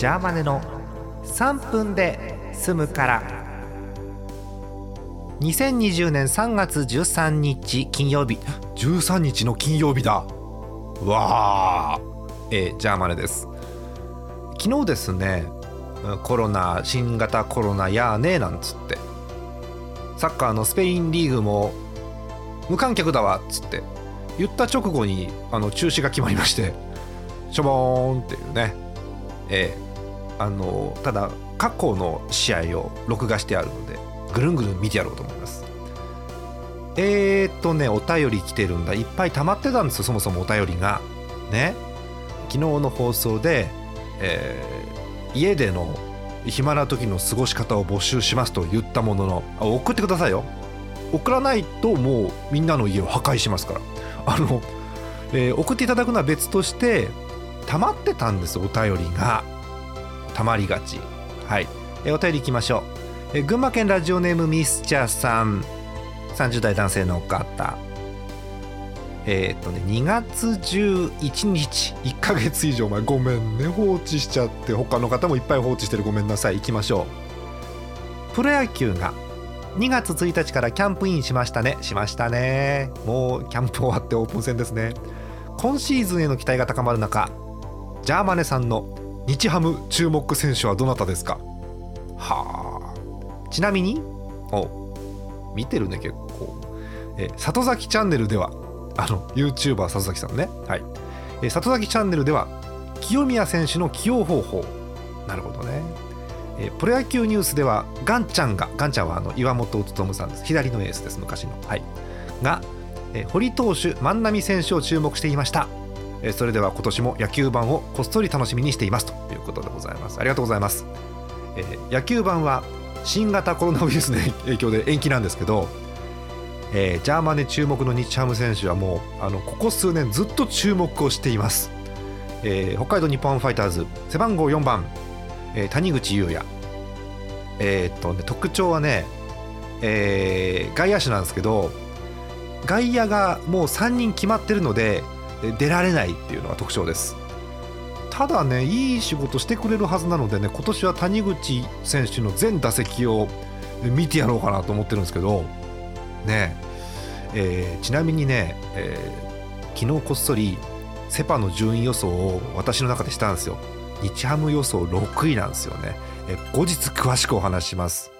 ジャーマネの3分で済むから。2020年3月13日金曜日。13日の金曜日だ。わあえー、ジャーマネです。昨日ですねコロナ新型コロナやーねーなんつって。サッカーのスペインリーグも無観客だわっつって。言った直後にあの中止が決まりまして。しょぼーんっていうね。えー、あのただ過去の試合を録画してあるのでぐるんぐるん見てやろうと思います。えー、っとねお便り来てるんだ。いっぱい溜まってたんですよそもそもお便りが。ね。昨日の放送で、えー、家での暇な時の過ごし方を募集しますと言ったものの送ってくださいよ。送らないともうみんなの家を破壊しますから。あの、えー、送っていただくのは別として溜まってたんですお便りが。溜まりがち。はい、え、お便りいきましょう、え、群馬県ラジオネームミスチャーさん30代男性の方えっ、とね2月11日1ヶ月以上前ごめんね。放置しちゃって他の方もいっぱい放置してる。ごめんなさい。行きましょう。プロ野球が2月1日からキャンプインしましたね。しましたね。もうキャンプ終わってオープン戦ですね。今シーズンへの期待が高まる中ジャーマネさんの日ハム注目選手はどなたですか？はあ。ちなみにお見てるね結構。え里崎チャンネルではあの YouTuber 里崎さんね。はい。え里崎チャンネルでは清宮選手の起用方法。なるほどね。えプロ野球ニュースではガンちゃんがガンちゃんはあの岩本勉さんです。左のエースです昔の。はい。が、え堀投手万波選手を注目していました。えそれでは今年も野球盤をこっそり楽しみにしていますということでございます。ありがとうございます、えー、野球盤は新型コロナウイルスの影響で延期なんですけど、えー、ジャーマネ注目の日ハム選手はもうあのここ数年ずっと注目をしています、えー、北海道日本ファイターズ背番号4番、え、谷口優也。え、っとね特徴はね、え、外野手なんですけど外野がもう3人決まってるので出られないっていうのが特徴です。ただねいい仕事してくれるはずなのでね今年は谷口選手の全打席を見てやろうかなと思ってるんですけどねえー、ちなみにね、えー、昨日こっそりセ・パの順位予想を私の中でしたんですよ。日ハム予想6位なんですよね、えー、後日詳しくお話します。